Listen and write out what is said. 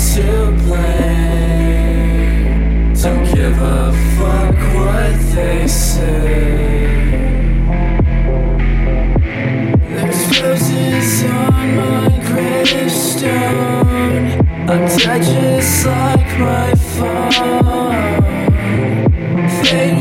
to blame. Don't give a fuck what they say. There's roses on my gravestone. I'm dead just like my phone. They